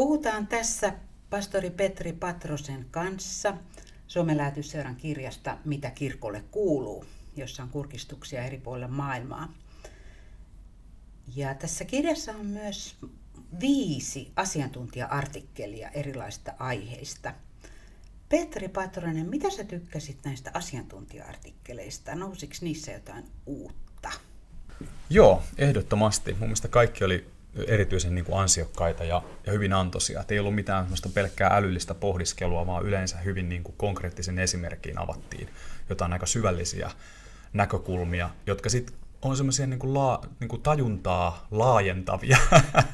Puhutaan tässä pastori Petri Patrosen kanssa Suomen lähetysseuran kirjasta Mitä kirkolle kuuluu, jossa on kurkistuksia eri puolilla maailmaa. Ja tässä kirjassa on myös viisi asiantuntija-artikkelia erilaisista aiheista. Petri Patronen, mitä sä tykkäsit näistä asiantuntija-artikkeleista? Nousiko niissä jotain uutta? Joo, ehdottomasti. Mun mielestä kaikki oli erityisen niin kuin ansiokkaita ja, ja hyvin antoisia. Et ei ollut mitään pelkkää älyllistä pohdiskelua, vaan yleensä hyvin niin kuin konkreettisen esimerkkiin avattiin jotain aika syvällisiä näkökulmia, jotka sitten on semmoisia niin kuin la, niin kuin tajuntaa laajentavia,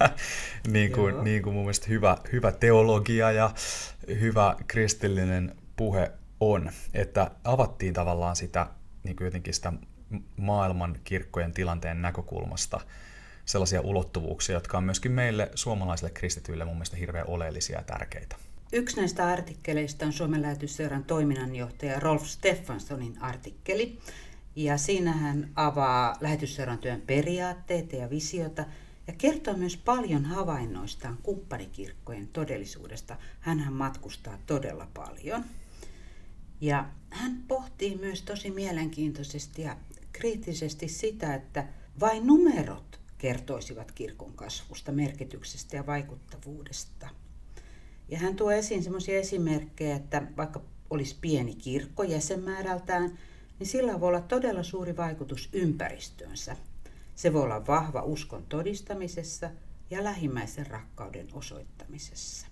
niin, kuin, niin kuin mun mielestä hyvä, hyvä teologia ja hyvä kristillinen puhe on, että avattiin tavallaan sitä niin kuin jotenkin sitä maailman kirkkojen tilanteen näkökulmasta sellaisia ulottuvuuksia, jotka on myöskin meille suomalaisille kristityille mun mielestä hirveän oleellisia ja tärkeitä. Yksi näistä artikkeleista on Suomen lähetysseuran toiminnanjohtaja Rolf Steffanssonin artikkeli. Ja siinä hän avaa lähetysseuran työn periaatteita ja visiota ja kertoo myös paljon havainnoistaan kumppanikirkkojen todellisuudesta. hän matkustaa todella paljon. Ja hän pohtii myös tosi mielenkiintoisesti ja kriittisesti sitä, että vain numerot kertoisivat kirkon kasvusta, merkityksestä ja vaikuttavuudesta. Ja hän tuo esiin sellaisia esimerkkejä, että vaikka olisi pieni kirkko jäsenmäärältään, niin sillä voi olla todella suuri vaikutus ympäristöönsä. Se voi olla vahva uskon todistamisessa ja lähimmäisen rakkauden osoittamisessa.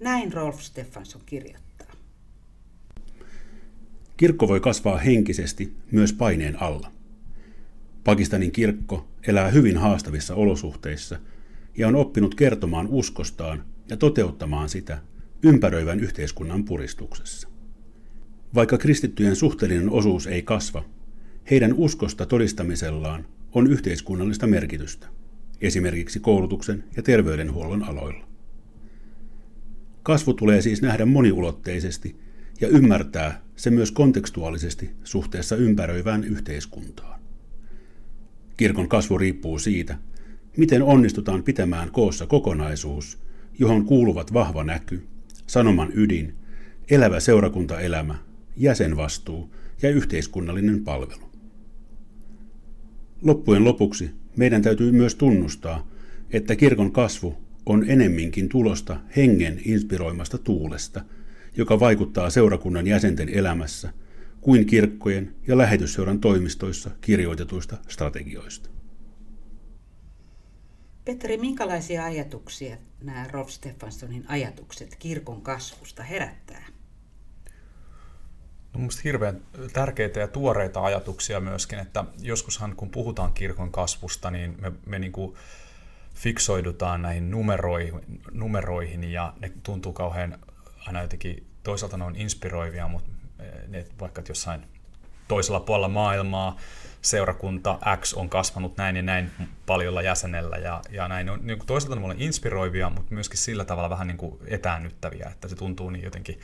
Näin Rolf Stefansson kirjoittaa. Kirkko voi kasvaa henkisesti myös paineen alla. Pakistanin kirkko elää hyvin haastavissa olosuhteissa ja on oppinut kertomaan uskostaan ja toteuttamaan sitä ympäröivän yhteiskunnan puristuksessa. Vaikka kristittyjen suhteellinen osuus ei kasva, heidän uskosta todistamisellaan on yhteiskunnallista merkitystä, esimerkiksi koulutuksen ja terveydenhuollon aloilla. Kasvu tulee siis nähdä moniulotteisesti ja ymmärtää se myös kontekstuaalisesti suhteessa ympäröivään yhteiskuntaan. Kirkon kasvu riippuu siitä, miten onnistutaan pitämään koossa kokonaisuus, johon kuuluvat vahva näky, sanoman ydin, elävä seurakuntaelämä, jäsenvastuu ja yhteiskunnallinen palvelu. Loppujen lopuksi meidän täytyy myös tunnustaa, että kirkon kasvu on enemminkin tulosta hengen inspiroimasta tuulesta, joka vaikuttaa seurakunnan jäsenten elämässä, kuin kirkkojen ja lähetysseuran toimistoissa kirjoitetuista strategioista. Petteri, minkälaisia ajatuksia nämä Rolf Stefanssonin ajatukset kirkon kasvusta herättää? No minusta hirveän tärkeitä ja tuoreita ajatuksia myöskin, että joskushan kun puhutaan kirkon kasvusta, niin me, me niin kuin fiksoidutaan näihin numeroihin, numeroihin ja ne tuntuu kauhean aina jotenkin, toisaalta ne on inspiroivia, mutta ne, vaikka jossain toisella puolella maailmaa seurakunta X on kasvanut näin ja näin paljolla jäsenellä ja, ja näin. on niin kuin toisaalta olla inspiroivia, mutta myöskin sillä tavalla vähän niin kuin etäännyttäviä, että se tuntuu niin jotenkin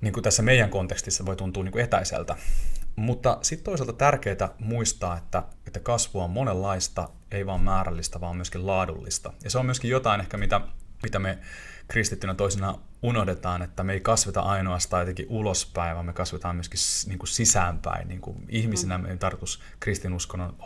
niin kuin tässä meidän kontekstissa voi tuntua niin kuin etäiseltä. Mutta sitten toisaalta tärkeää muistaa, että, että kasvu on monenlaista, ei vain määrällistä, vaan myöskin laadullista. Ja se on myöskin jotain ehkä, mitä, mitä me kristittynä toisena unohdetaan, että me ei kasveta ainoastaan jotenkin ulospäin, vaan me kasvetaan myöskin niin kuin sisäänpäin. Niin kuin ihmisinä meidän tarkoitus kristinuskon on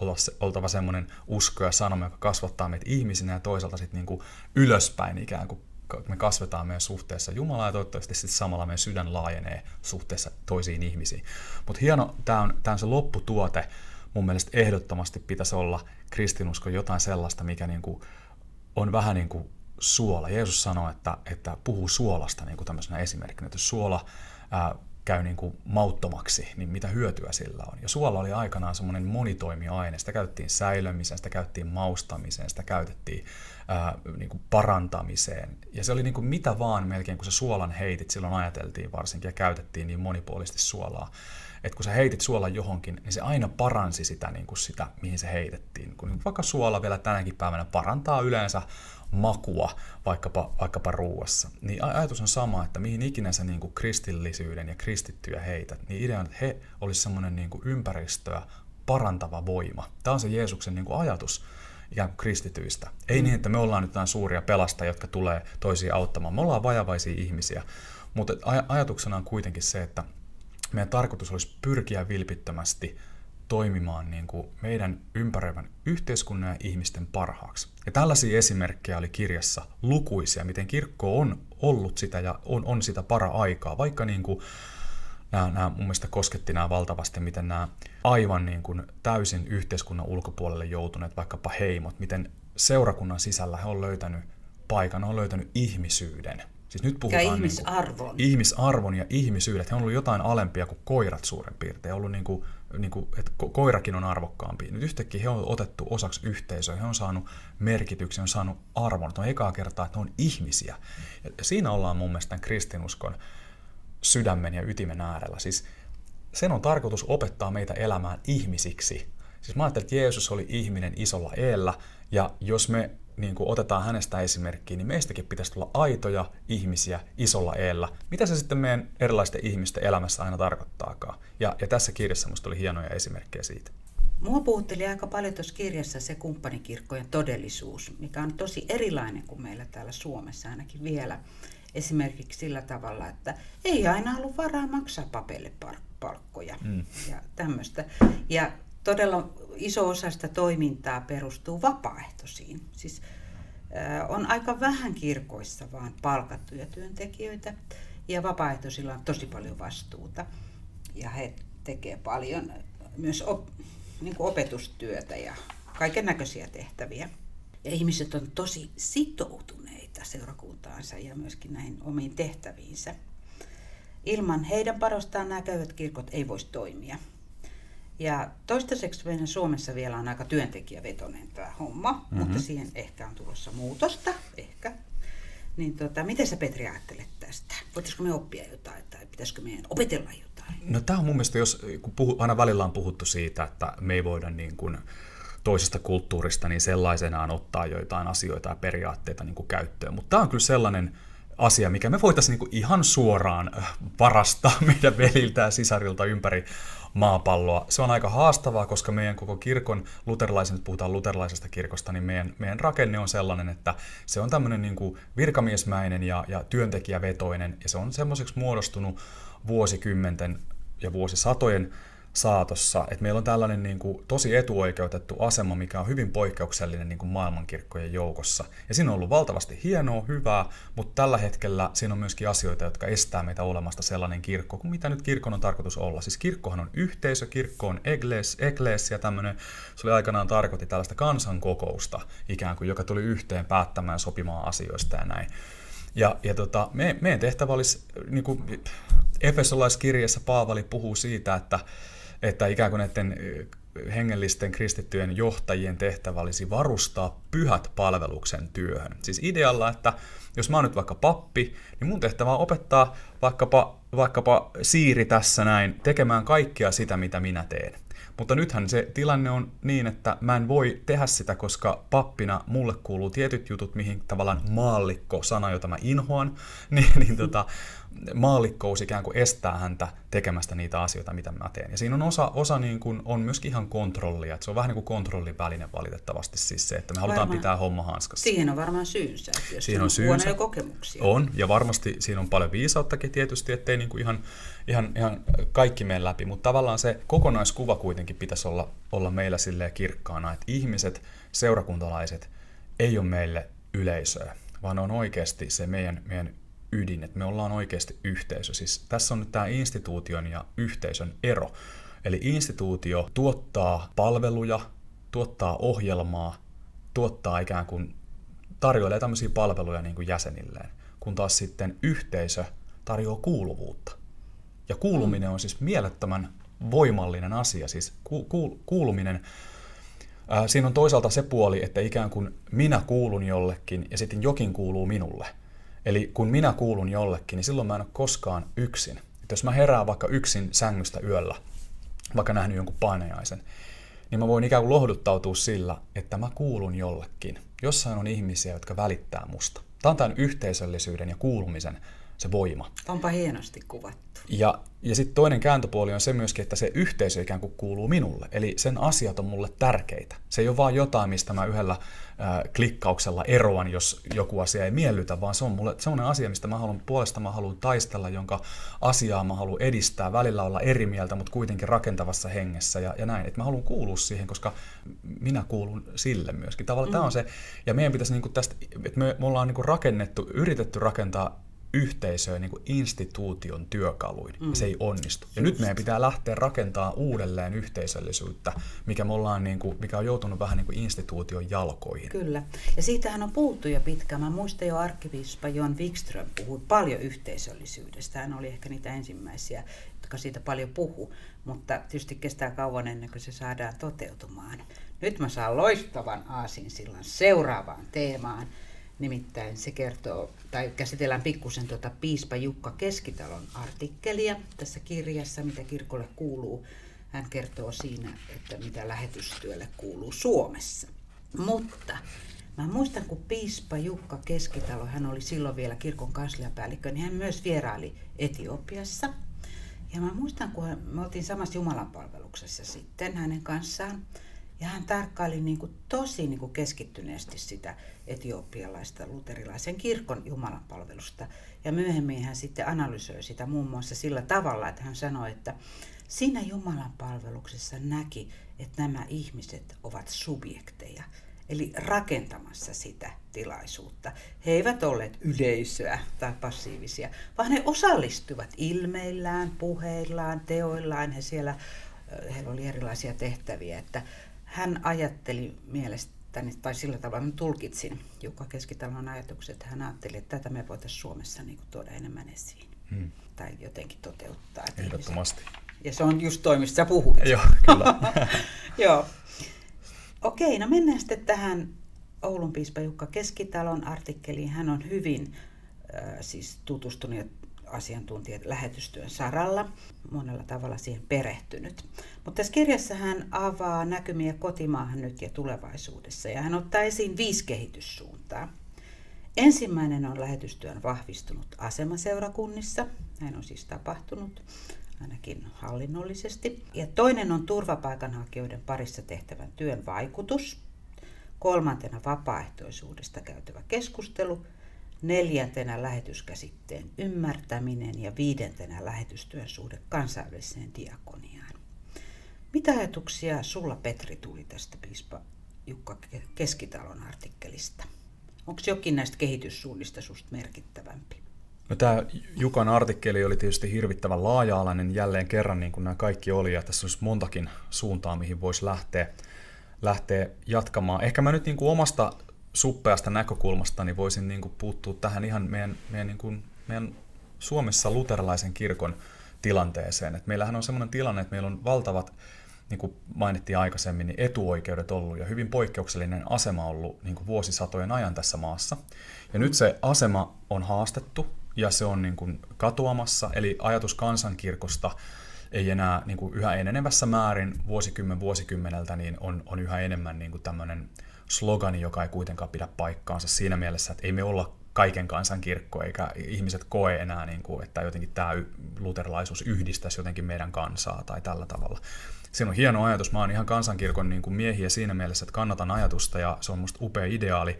oltava semmoinen usko ja sanoma, joka kasvattaa meitä ihmisinä ja toisaalta sitten niin kuin ylöspäin ikään kuin me kasvetaan meidän suhteessa Jumalaan ja toivottavasti sitten samalla meidän sydän laajenee suhteessa toisiin ihmisiin. Mutta hieno, tämä on, tää on se lopputuote. Mun mielestä ehdottomasti pitäisi olla kristinusko jotain sellaista, mikä niinku on vähän niin kuin suola. Jeesus sanoi, että, että puhuu suolasta niin kuin tämmöisenä esimerkkinä, että jos suola ää, käy niin kuin mauttomaksi, niin mitä hyötyä sillä on. Ja suola oli aikanaan semmoinen monitoimiaine. Sitä käytettiin säilömiseen, sitä käytettiin maustamiseen, sitä käytettiin ää, niin kuin parantamiseen. Ja se oli niin kuin mitä vaan melkein, kun se suolan heitit, silloin ajateltiin varsinkin ja käytettiin niin monipuolisesti suolaa. Että kun sä heitit suolan johonkin, niin se aina paransi sitä, niin kuin sitä mihin se heitettiin. Kun vaikka suola vielä tänäkin päivänä parantaa yleensä makua vaikkapa, vaikkapa ruuassa. Niin ajatus on sama, että mihin ikinä sä niin kuin kristillisyyden ja kristittyjä heität, niin idea on, että he olisivat semmoinen niin kuin ympäristöä parantava voima. Tämä on se Jeesuksen niin kuin ajatus. Ikään kuin kristityistä. Ei niin, että me ollaan nyt jotain suuria pelastajia, jotka tulee toisiin auttamaan. Me ollaan vajavaisia ihmisiä, mutta aj- ajatuksena on kuitenkin se, että meidän tarkoitus olisi pyrkiä vilpittömästi toimimaan niin kuin meidän ympäröivän yhteiskunnan ja ihmisten parhaaksi. Ja tällaisia esimerkkejä oli kirjassa lukuisia, miten kirkko on ollut sitä ja on, on sitä para-aikaa, vaikka niin kuin nämä, nämä mun mielestä kosketti nämä valtavasti, miten nämä aivan niin kuin täysin yhteiskunnan ulkopuolelle joutuneet vaikkapa heimot, miten seurakunnan sisällä he on löytänyt paikan, on löytänyt ihmisyyden. Siis nyt puhutaan ja ihmisarvon. Niin kuin, ihmisarvon ja ihmisyydet. He on ollut jotain alempia kuin koirat suurin piirtein. ollut niin kuin, niin kuin, että koirakin on arvokkaampi. Nyt yhtäkkiä he on otettu osaksi yhteisöä, he on saanut merkityksen, on saanut arvon. Että on ekaa kertaa, että ne on ihmisiä. Ja siinä ollaan mun mielestä kristinuskon sydämen ja ytimen äärellä. Siis sen on tarkoitus opettaa meitä elämään ihmisiksi. Siis mä ajattelin, että Jeesus oli ihminen isolla eellä, ja jos me niin kuin otetaan hänestä esimerkkiä, niin meistäkin pitäisi tulla aitoja ihmisiä isolla eellä. Mitä se sitten meidän erilaisten ihmisten elämässä aina tarkoittaakaan? Ja, ja tässä kirjassa minusta oli hienoja esimerkkejä siitä. Mua puhutteli aika paljon tuossa kirjassa se kumppanikirkkojen todellisuus, mikä on tosi erilainen kuin meillä täällä Suomessa ainakin vielä. Esimerkiksi sillä tavalla, että ei aina ollut varaa maksaa papeille palkkoja mm. ja tämmöistä. Ja todella iso osa sitä toimintaa perustuu vapaaehtoisiin. Siis on aika vähän kirkoissa vaan palkattuja työntekijöitä ja vapaaehtoisilla on tosi paljon vastuuta. Ja he tekevät paljon myös op, niin kuin opetustyötä ja kaiken näköisiä tehtäviä. Ja ihmiset on tosi sitoutuneita seurakuntaansa ja myöskin näihin omiin tehtäviinsä. Ilman heidän parostaan nämä käyvät kirkot ei voisi toimia. Ja toistaiseksi meidän Suomessa vielä on aika työntekijävetoinen tämä homma, mm-hmm. mutta siihen ehkä on tulossa muutosta, ehkä. Niin tota, miten sä Petri ajattelet tästä? Voitaisiko me oppia jotain tai pitäisikö meidän opetella jotain? No tämä on mun mielestä, jos kun puhu, aina välillä on puhuttu siitä, että me ei voida niin kuin toisesta kulttuurista niin sellaisenaan ottaa joitain asioita ja periaatteita niin kuin käyttöön. Mutta tämä on kyllä sellainen asia, mikä me voitaisiin niin ihan suoraan äh, varastaa meidän veliltä ja sisarilta ympäri maapalloa. Se on aika haastavaa, koska meidän koko kirkon, luterilaisen, nyt puhutaan luterilaisesta kirkosta, niin meidän, meidän rakenne on sellainen, että se on tämmöinen niin virkamiesmäinen ja, ja työntekijävetoinen, ja se on semmoiseksi muodostunut vuosikymmenten ja vuosisatojen saatossa, että meillä on tällainen niin kuin, tosi etuoikeutettu asema, mikä on hyvin poikkeuksellinen niin kuin maailmankirkkojen joukossa. Ja siinä on ollut valtavasti hienoa, hyvää, mutta tällä hetkellä siinä on myöskin asioita, jotka estää meitä olemasta sellainen kirkko kuin mitä nyt kirkon on tarkoitus olla. Siis kirkkohan on yhteisö, kirkko on egles, ja tämmöinen, se oli aikanaan tarkoitti tällaista kansankokousta ikään kuin, joka tuli yhteen päättämään sopimaan asioista ja näin. Ja, ja tota, me, meidän tehtävä olisi, niin kuin Efesolaiskirjassa Paavali puhuu siitä, että että ikään kuin näiden hengellisten kristittyjen johtajien tehtävä olisi varustaa pyhät palveluksen työhön. Siis idealla, että jos mä oon nyt vaikka pappi, niin mun tehtävä on opettaa vaikkapa, vaikkapa Siiri tässä näin tekemään kaikkea sitä, mitä minä teen. Mutta nythän se tilanne on niin, että mä en voi tehdä sitä, koska pappina mulle kuuluu tietyt jutut, mihin tavallaan maallikko, sana, jota mä inhoan, niin, niin tota, maallikkous ikään kuin estää häntä tekemästä niitä asioita, mitä mä teen. Ja siinä on osa, osa niin kuin, on myöskin ihan kontrollia, että se on vähän niin kuin kontrollin väline valitettavasti siis se, että me halutaan varmaan, pitää homma hanskassa. Siihen on varmaan syynsä, jos siinä on, on syynsä, kokemuksia. On, ja varmasti siinä on paljon viisauttakin tietysti, ettei niin kuin ihan, ihan, ihan kaikki mene läpi, mutta tavallaan se kokonaiskuva kuitenkin pitäisi olla, olla meillä silleen kirkkaana, että ihmiset, seurakuntalaiset, ei ole meille yleisöä, vaan on oikeasti se meidän, meidän ydin, että me ollaan oikeasti yhteisö. Siis tässä on nyt tämä instituution ja yhteisön ero. Eli instituutio tuottaa palveluja, tuottaa ohjelmaa, tuottaa ikään kuin, tarjoilee tämmöisiä palveluja niin kuin jäsenilleen, kun taas sitten yhteisö tarjoaa kuuluvuutta. Ja kuuluminen on siis mielettömän voimallinen asia, siis ku, ku, kuuluminen Ää, siinä on toisaalta se puoli, että ikään kuin minä kuulun jollekin ja sitten jokin kuuluu minulle. Eli kun minä kuulun jollekin, niin silloin mä en ole koskaan yksin. Että jos mä herään vaikka yksin sängystä yöllä, vaikka nähnyt jonkun painajaisen, niin mä voin ikään kuin lohduttautua sillä, että mä kuulun jollekin. Jossain on ihmisiä, jotka välittää musta. Tämä on tämän yhteisöllisyyden ja kuulumisen se voima. Onpa hienosti kuvattu. Ja, ja sitten toinen kääntöpuoli on se myöskin, että se yhteisö ikään kuin kuuluu minulle. Eli sen asiat on mulle tärkeitä. Se ei ole vaan jotain, mistä mä yhdellä äh, klikkauksella eroan, jos joku asia ei miellytä, vaan se on mulle sellainen asia, mistä mä haluan puolesta mä haluan taistella, jonka asiaa mä haluan edistää, välillä olla eri mieltä, mutta kuitenkin rakentavassa hengessä ja, ja näin. Että mä haluan kuulua siihen, koska minä kuulun sille myöskin. Tavallaan mm. tämä on se, ja meidän pitäisi niin kuin tästä, että me, me ollaan niin kuin rakennettu, yritetty rakentaa yhteisöön niin kuin instituution työkaluin. Mm. Se ei onnistu. Ja Just. nyt meidän pitää lähteä rakentamaan uudelleen yhteisöllisyyttä, mikä, me ollaan, niin kuin, mikä on joutunut vähän niin kuin instituution jalkoihin. Kyllä. Ja siitähän on puhuttu jo pitkään. Mä muistan jo arkkiviispa Jon Wikström puhui paljon yhteisöllisyydestä. Hän oli ehkä niitä ensimmäisiä, jotka siitä paljon puhu. Mutta tietysti kestää kauan ennen kuin se saadaan toteutumaan. Nyt mä saan loistavan aasinsillan seuraavaan teemaan – Nimittäin se kertoo, tai käsitellään pikkusen tuota piispa Jukka Keskitalon artikkelia tässä kirjassa, mitä kirkolle kuuluu. Hän kertoo siinä, että mitä lähetystyölle kuuluu Suomessa. Mutta mä muistan, kun piispa Jukka Keskitalo, hän oli silloin vielä kirkon kansliapäällikkö, niin hän myös vieraili Etiopiassa. Ja mä muistan, kun me oltiin samassa Jumalanpalveluksessa sitten hänen kanssaan. Ja hän tarkkaili niin kuin tosi niin kuin keskittyneesti sitä etiopialaista luterilaisen kirkon jumalanpalvelusta. Ja myöhemmin hän sitten analysoi sitä muun muassa sillä tavalla, että hän sanoi, että siinä jumalanpalveluksessa näki, että nämä ihmiset ovat subjekteja, eli rakentamassa sitä tilaisuutta. He eivät olleet yleisöä tai passiivisia, vaan he osallistuvat ilmeillään, puheillaan, teoillaan. He siellä, heillä oli erilaisia tehtäviä, että hän ajatteli mielestäni, tai sillä tavalla mä tulkitsin Jukka Keskitalon ajatukset, hän ajatteli, että tätä me voitaisiin Suomessa niin kuin tuoda enemmän esiin. Hmm. Tai jotenkin toteuttaa. Ehdottomasti. Ihmiset. Ja se on just toi, mistä sä puhuit. Joo, kyllä. Joo. Okei, no mennään sitten tähän Oulun piispa Jukka Keskitalon artikkeliin. Hän on hyvin äh, siis tutustunut asiantuntijat lähetystyön saralla, monella tavalla siihen perehtynyt. Mutta tässä kirjassa hän avaa näkymiä kotimaahan nyt ja tulevaisuudessa ja hän ottaa esiin viisi kehityssuuntaa. Ensimmäinen on lähetystyön vahvistunut asema seurakunnissa. Näin on siis tapahtunut, ainakin hallinnollisesti. Ja toinen on turvapaikanhakijoiden parissa tehtävän työn vaikutus. Kolmantena vapaaehtoisuudesta käytävä keskustelu – neljäntenä lähetyskäsitteen ymmärtäminen ja viidentenä lähetystyön suhde kansainväliseen diakoniaan. Mitä ajatuksia sulla Petri tuli tästä piispa Jukka Keskitalon artikkelista? Onko jokin näistä kehityssuunnista susta merkittävämpi? No, tämä Jukan artikkeli oli tietysti hirvittävän laaja-alainen jälleen kerran, niin kuin nämä kaikki oli, ja tässä olisi montakin suuntaa, mihin voisi lähteä, lähteä jatkamaan. Ehkä mä nyt niin kuin omasta suppeasta näkökulmasta niin voisin niin kuin puuttua tähän ihan meidän, meidän, niin kuin, meidän Suomessa luterilaisen kirkon tilanteeseen. Et meillähän on sellainen tilanne, että meillä on valtavat, niin kuin mainittiin aikaisemmin, niin etuoikeudet ollut ja hyvin poikkeuksellinen asema ollut niin kuin vuosisatojen ajan tässä maassa. Ja nyt se asema on haastettu ja se on niin kuin katoamassa, eli ajatus kansankirkosta ei enää niin kuin yhä enenevässä määrin vuosikymmen vuosikymmeneltä niin on, on yhä enemmän niin kuin tämmöinen slogani, joka ei kuitenkaan pidä paikkaansa siinä mielessä, että ei me olla kaiken kansan kirkko, eikä ihmiset koe enää, niin kuin, että jotenkin tämä luterilaisuus yhdistäisi jotenkin meidän kansaa tai tällä tavalla. Siinä on hieno ajatus. Mä oon ihan kansankirkon niin kuin miehiä siinä mielessä, että kannatan ajatusta ja se on musta upea ideaali.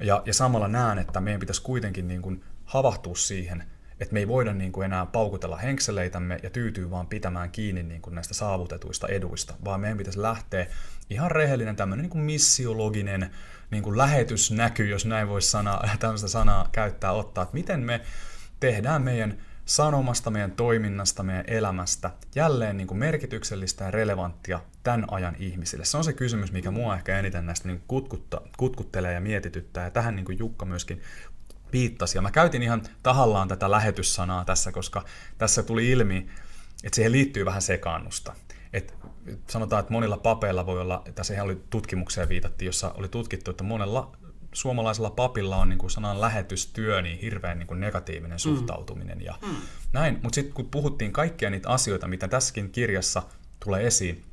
Ja, ja samalla näen, että meidän pitäisi kuitenkin niin kuin havahtua siihen, että me ei voida niin kuin enää paukutella henkseleitämme ja tyytyy vaan pitämään kiinni niin kuin näistä saavutetuista eduista, vaan meidän pitäisi lähteä ihan rehellinen tämmöinen niin missiologinen niin kuin lähetysnäky, jos näin voisi sana, tämmöistä sanaa käyttää, ottaa, että miten me tehdään meidän sanomasta, meidän toiminnasta, meidän elämästä jälleen niin kuin merkityksellistä ja relevanttia tämän ajan ihmisille. Se on se kysymys, mikä mua ehkä eniten näistä niin kutkutta, kutkuttelee ja mietityttää, ja tähän niin kuin Jukka myöskin viittasi. Ja mä käytin ihan tahallaan tätä lähetyssanaa tässä, koska tässä tuli ilmi, että siihen liittyy vähän sekaannusta. Et sanotaan, että monilla papeilla voi olla, tässä oli tutkimukseen viitattiin, jossa oli tutkittu, että monella suomalaisella papilla on niin kuin sanan lähetystyö niin hirveän niin kuin negatiivinen mm. suhtautuminen ja mm. näin. Mutta sitten kun puhuttiin kaikkia niitä asioita, mitä tässäkin kirjassa tulee esiin,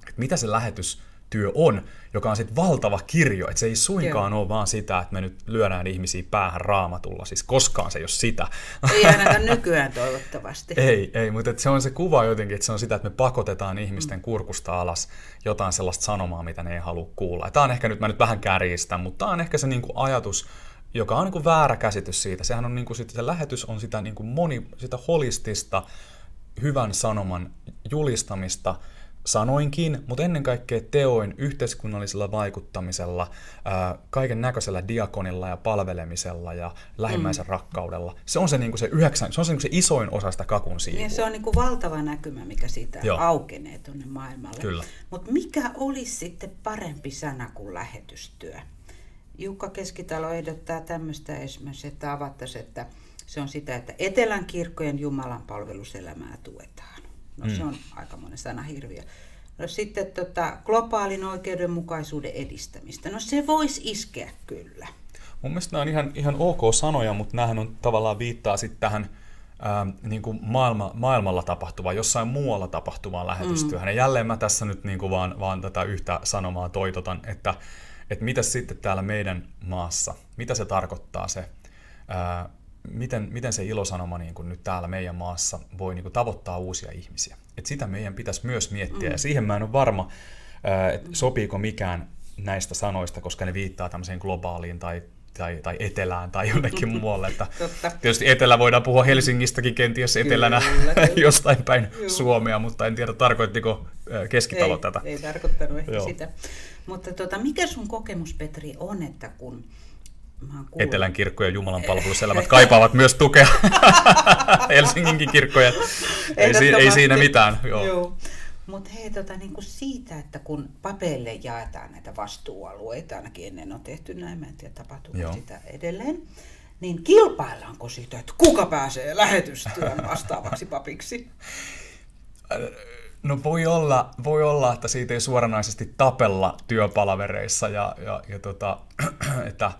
että mitä se lähetys työ on, joka on sitten valtava kirjo. Että se ei suinkaan Joo. ole vaan sitä, että me nyt lyödään ihmisiä päähän raamatulla. Siis koskaan se ei ole sitä. Ei ainakaan nykyään toivottavasti. ei, ei, mutta se on se kuva jotenkin, että se on sitä, että me pakotetaan ihmisten mm. kurkusta alas jotain sellaista sanomaa, mitä ne ei halua kuulla. Tämä on ehkä nyt, mä nyt vähän kärjistän, mutta tämä on ehkä se niin kuin ajatus, joka on niin kuin väärä käsitys siitä. Sehän on niin kuin, se lähetys on sitä, niin kuin moni, sitä holistista, hyvän sanoman julistamista sanoinkin, mutta ennen kaikkea teoin, yhteiskunnallisella vaikuttamisella, kaiken näköisellä diakonilla ja palvelemisella ja lähimmäisen mm. rakkaudella. Se on se, niin kuin se, yhdeksän, se, on se, niin kuin se isoin osa sitä kakun siivua. Niin, se on niin kuin valtava näkymä, mikä siitä Joo. aukenee tuonne maailmalle. Mutta mikä olisi sitten parempi sana kuin lähetystyö? Jukka Keskitalo ehdottaa tämmöistä esimerkiksi, että avattaisiin, että se on sitä, että Etelän kirkkojen Jumalan palveluselämää tuetaan. No mm. se on aika monen sana hirviö. No sitten tota, globaalin oikeudenmukaisuuden edistämistä. No se voisi iskeä kyllä. Mun mielestä nämä on ihan, ihan ok sanoja, mutta nämähän on tavallaan viittaa sitten tähän ää, niin kuin maailma, maailmalla tapahtuvaan, jossain muualla tapahtuvaan lähetystyöhön. Mm. Ja jälleen mä tässä nyt niin kuin vaan, vaan tätä yhtä sanomaa toitotan, että, että mitä sitten täällä meidän maassa, mitä se tarkoittaa se ää, miten, miten se ilosanoma niin kuin nyt täällä meidän maassa voi niin kuin tavoittaa uusia ihmisiä. Et sitä meidän pitäisi myös miettiä, mm. ja siihen mä en ole varma, että sopiiko mikään näistä sanoista, koska ne viittaa tämmöiseen globaaliin tai, tai, tai etelään tai jonnekin muualle. Että tietysti etelä voidaan puhua Helsingistäkin kenties etelänä kyllä, kyllä. jostain päin Joo. Suomea, mutta en tiedä tarkoittiko keskitalo ei, tätä. Ei tarkoittanut ehkä Joo. sitä. Mutta tota, mikä sun kokemus, Petri, on, että kun Etelän kirkkojen Jumalan palveluselämät kaipaavat myös tukea. Helsinginkin kirkkojen. Ei, si- ei siinä mitään. Joo. Joo. Mutta hei, tota, niinku siitä, että kun papeille jaetaan näitä vastuualueita, ainakin ennen on tehty näin, mä en tiedä tapahtuuko Joo. sitä edelleen, niin kilpaillaanko siitä, että kuka pääsee lähetystyön vastaavaksi papiksi? No voi olla, voi olla, että siitä ei suoranaisesti tapella työpalavereissa ja, ja, ja tota, että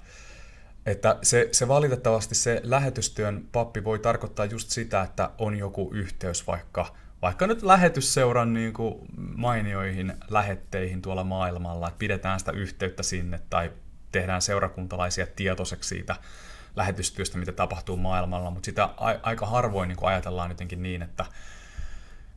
että se, se valitettavasti se lähetystyön pappi voi tarkoittaa just sitä, että on joku yhteys vaikka, vaikka nyt lähetysseuran niin kuin mainioihin lähetteihin tuolla maailmalla, että pidetään sitä yhteyttä sinne tai tehdään seurakuntalaisia tietoiseksi siitä lähetystyöstä, mitä tapahtuu maailmalla, mutta sitä aika harvoin niin kuin ajatellaan jotenkin niin, että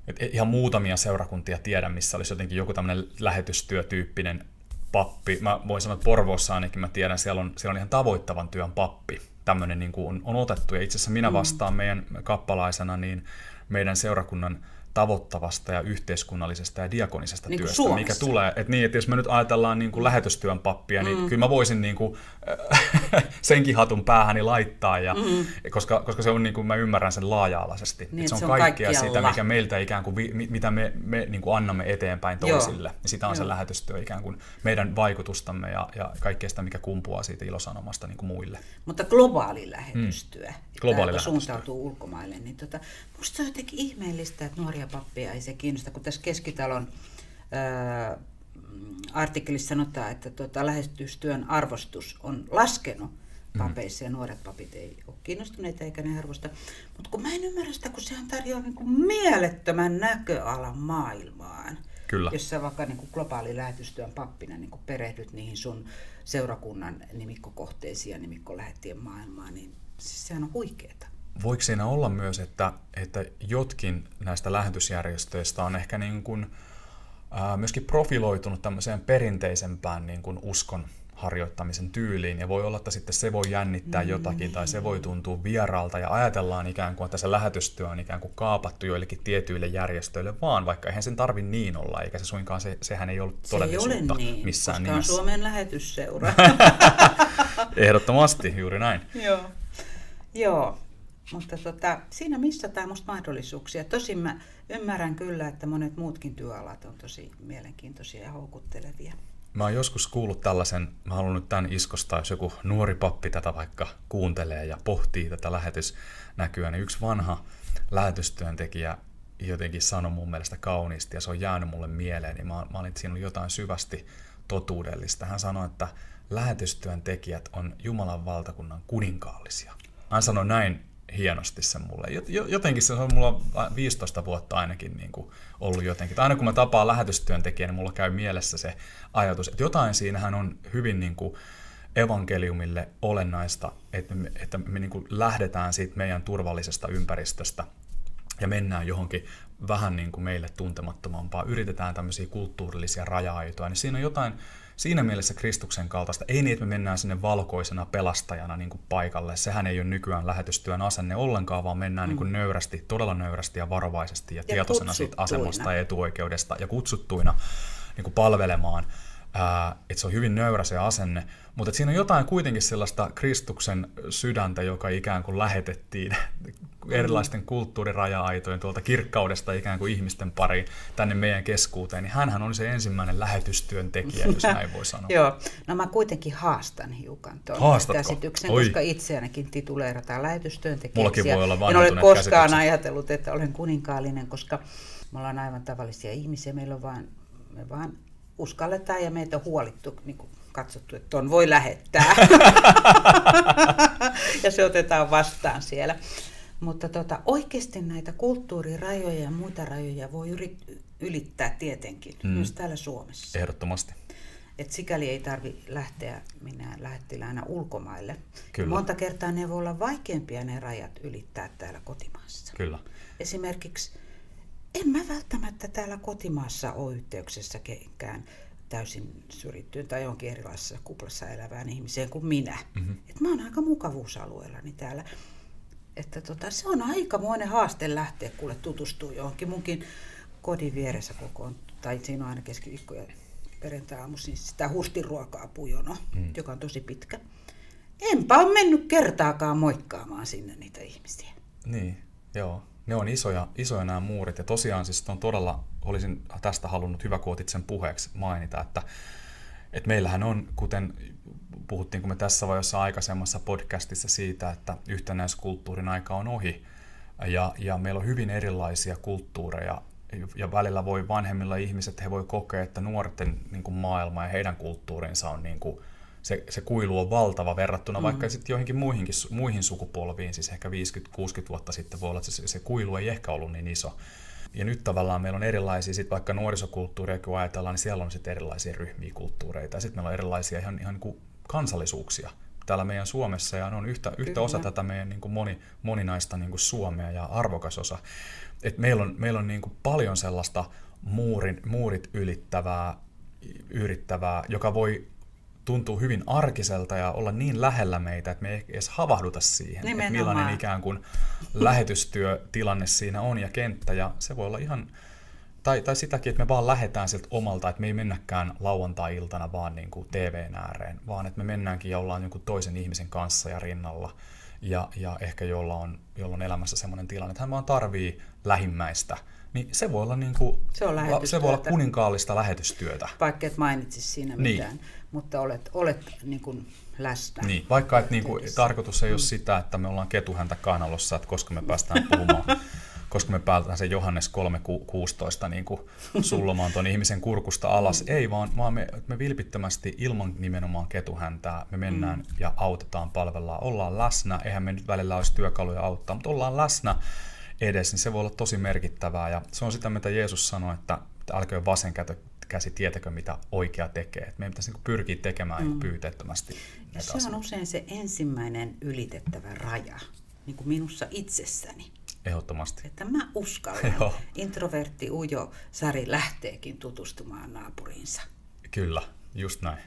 et ihan muutamia seurakuntia tiedän, missä olisi jotenkin joku tämmöinen lähetystyötyyppinen pappi. Mä voin sanoa, että Porvoossa ainakin mä tiedän, siellä on, siellä on ihan tavoittavan työn pappi. Tämmöinen niin kuin on, on otettu. Ja itse asiassa minä mm. vastaan meidän kappalaisena niin meidän seurakunnan tavoittavasta ja yhteiskunnallisesta ja diakonisesta niin työstä, Suomessa. mikä tulee. Et niin, että jos me nyt ajatellaan niin kuin lähetystyön pappia, niin mm. kyllä mä voisin niin kuin, äh, senkin hatun päähäni laittaa, ja, mm. koska, koska se on niin kuin mä ymmärrän sen laaja-alaisesti. Niin, se, on se on kaikkea sitä, mikä meiltä ikään kuin, mitä me, me niin kuin annamme eteenpäin toisille. Joo. Ja sitä on Joo. se lähetystyö ikään kuin meidän vaikutustamme ja, ja kaikkea sitä, mikä kumpuaa siitä ilosanomasta niin kuin muille. Mutta globaali lähetystyö, mm. Globaali lähetystyö. suuntautuu ulkomaille, niin tota, musta se on jotenkin ihmeellistä, että nuoria pappia ei se kiinnosta, kun tässä Keskitalon ää, artikkelissa sanotaan, että tuota, lähestystyön arvostus on laskenut mm. papeissa ja nuoret papit ei ole kiinnostuneita eikä ne arvosta. Mutta kun mä en ymmärrä sitä, kun sehän tarjoaa niin kuin mielettömän näköalan maailmaan. Kyllä. Jos sä vaikka niin kuin globaali lähetystyön pappina niin kuin perehdyt niihin sun seurakunnan nimikkokohteisiin ja nimikkolähettien maailmaan, niin siis sehän on huikeeta voiko siinä olla myös, että, että jotkin näistä lähetysjärjestöistä on ehkä niin kuin, ää, myöskin profiloitunut tämmöiseen perinteisempään niin kuin uskon harjoittamisen tyyliin, ja voi olla, että sitten se voi jännittää mm, jotakin, tai se voi tuntua vieraalta, ja ajatellaan ikään kuin, että se lähetystyö on ikään kuin kaapattu joillekin tietyille järjestöille, vaan vaikka eihän sen tarvi niin olla, eikä se suinkaan, se, sehän ei ollut todellisuutta se ei ole niin, missään koska nimessä. Suomen lähetysseura. Ehdottomasti, juuri näin. Joo. Joo, mutta tota, siinä missataan musta mahdollisuuksia. Tosin mä ymmärrän kyllä, että monet muutkin työalat on tosi mielenkiintoisia ja houkuttelevia. Mä oon joskus kuullut tällaisen, mä haluan nyt tämän iskostaa, jos joku nuori pappi tätä vaikka kuuntelee ja pohtii tätä lähetysnäkyä, niin yksi vanha lähetystyöntekijä jotenkin sanoi mun mielestä kauniisti ja se on jäänyt mulle mieleen, niin mä, mä olin, että siinä oli jotain syvästi totuudellista. Hän sanoi, että lähetystyöntekijät on Jumalan valtakunnan kuninkaallisia. Hän sanoi näin hienosti sen mulle. Jotenkin se on mulla 15 vuotta ainakin niin kuin ollut jotenkin. Aina kun mä tapaan lähetystyöntekijän, niin mulla käy mielessä se ajatus, että jotain siinähän on hyvin niin kuin evankeliumille olennaista, että me, että me niin kuin lähdetään siitä meidän turvallisesta ympäristöstä ja mennään johonkin vähän niin kuin meille tuntemattomampaa, yritetään tämmöisiä kulttuurillisia raja-aitoja, niin siinä on jotain siinä mielessä Kristuksen kaltaista. Ei niin, että me mennään sinne valkoisena pelastajana niin kuin paikalle. Sehän ei ole nykyään lähetystyön asenne ollenkaan, vaan mennään mm. niin kuin nöyrästi, todella nöyrästi ja varovaisesti ja, ja tietoisena siitä asemasta ja etuoikeudesta ja kutsuttuina niin kuin palvelemaan. Ää, että se on hyvin nöyrä se asenne, mutta siinä on jotain kuitenkin sellaista Kristuksen sydäntä, joka ikään kuin lähetettiin erilaisten kulttuuriraja-aitojen tuolta kirkkaudesta ikään kuin ihmisten pariin tänne meidän keskuuteen, niin hänhän on se ensimmäinen lähetystyöntekijä, jos näin voi sanoa. Joo, no mä kuitenkin haastan hiukan tuon käsityksen, Oi. koska itseäänkin tituleerataan lähetystyöntekijäksi. Mullakin voi olla En ole koskaan käsitykset. ajatellut, että olen kuninkaallinen, koska me ollaan aivan tavallisia ihmisiä, meillä on vaan, me vaan uskalletaan ja meitä on huolittu niin kuin katsottu, että ton voi lähettää. ja se otetaan vastaan siellä. Mutta tota, oikeasti näitä kulttuurirajoja ja muita rajoja voi ylittää tietenkin, mm. myös täällä Suomessa. Ehdottomasti. Et sikäli ei tarvi lähteä minä lähettiläänä ulkomaille. Kyllä. Monta kertaa ne voi olla vaikeampia ne rajat ylittää täällä kotimaassa. Kyllä. Esimerkiksi en mä välttämättä täällä kotimaassa ole yhteyksessä kenkään täysin syrjittyyn tai jonkin erilaisessa kuplassa elävään ihmiseen kuin minä. Mm-hmm. Et mä oon aika mukavuusalueellani täällä. Että tota, se on aikamoinen haaste lähteä kuule tutustua johonkin. Munkin kodin vieressä kokoon, tai siinä on aina keskiviikko ja perjantai-aamuisin sitä hustiruokaa pujono, mm. joka on tosi pitkä. Enpä ole mennyt kertaakaan moikkaamaan sinne niitä ihmisiä. Niin, joo. Ne on isoja, isoja nämä muurit ja tosiaan siis on todella, olisin tästä halunnut hyvä sen puheeksi mainita, että, että meillähän on, kuten puhuttiin kun me tässä vai jossain aikaisemmassa podcastissa siitä, että yhtenäiskulttuurin aika on ohi ja, ja meillä on hyvin erilaisia kulttuureja ja välillä voi vanhemmilla ihmiset, he voi kokea, että nuorten niin kuin maailma ja heidän kulttuurinsa on niin kuin, se, se kuilu on valtava verrattuna mm. vaikka sitten joihinkin muihinkin, muihin sukupolviin, siis ehkä 50-60 vuotta sitten voi olla, että se, se kuilu ei ehkä ollut niin iso. Ja nyt tavallaan meillä on erilaisia, sit vaikka nuorisokulttuuria kun ajatellaan, niin siellä on sitten erilaisia ryhmiä kulttuureita. Ja sitten meillä on erilaisia ihan, ihan niin kuin kansallisuuksia täällä meidän Suomessa ja ne on yhtä, yhtä osa tätä meidän niin kuin moni, moninaista niin kuin Suomea ja arvokas osa. Et meillä on, meillä on niin kuin paljon sellaista muurin, muurit ylittävää, yrittävää, joka voi tuntuu hyvin arkiselta ja olla niin lähellä meitä, että me ei edes havahduta siihen, Nimenomaan. että millainen ikään kuin lähetystyötilanne siinä on ja kenttä. Ja se voi olla ihan, tai, tai sitäkin, että me vaan lähdetään sieltä omalta, että me ei mennäkään lauantai-iltana vaan niin kuin TVn ääreen, vaan että me mennäänkin ja ollaan jonkun toisen ihmisen kanssa ja rinnalla. Ja, ja ehkä jolla on, jolla on elämässä sellainen tilanne, että hän vaan tarvii lähimmäistä, niin se voi olla, niin kuin, se, on se voi olla kuninkaallista lähetystyötä. Vaikka et mainitsisi siinä niin. mitään, mutta olet, olet niin kuin läsnä. Niin, vaikka et, niin kuin, tarkoitus ei mm. ole sitä, että me ollaan ketuhäntä kanalossa, että koska me päästään puhumaan koska me päätetään sen Johannes 3.16 niin kuin sullomaan tuon ihmisen kurkusta alas. Mm. Ei, vaan, vaan me, me vilpittömästi ilman nimenomaan ketuhäntää me mennään mm. ja autetaan, palvellaan, ollaan läsnä. Eihän me nyt välillä olisi työkaluja auttaa, mutta ollaan läsnä edes, niin se voi olla tosi merkittävää. Ja se on sitä, mitä Jeesus sanoi, että älköön vasen käsi tietäkö, mitä oikea tekee. Et meidän pitäisi niin pyrkiä tekemään mm. pyyteettömästi. Ja se on usein se ensimmäinen ylitettävä raja, niin kuin minussa itsessäni. Ehdottomasti. Että mä uskallan. Joo. Introvertti Ujo Sari lähteekin tutustumaan naapuriinsa. Kyllä, just näin.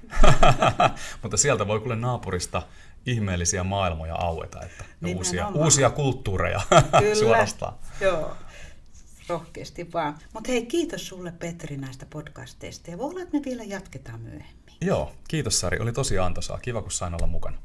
Mutta sieltä voi kuule naapurista ihmeellisiä maailmoja aueta, että uusia, uusia kulttuureja Kyllä. suorastaan. Joo, rohkeasti vaan. Mutta hei, kiitos sulle Petri näistä podcasteista ja voi olla, että me vielä jatketaan myöhemmin. Joo, kiitos Sari, oli tosi antoisaa. Kiva, kun sain olla mukana.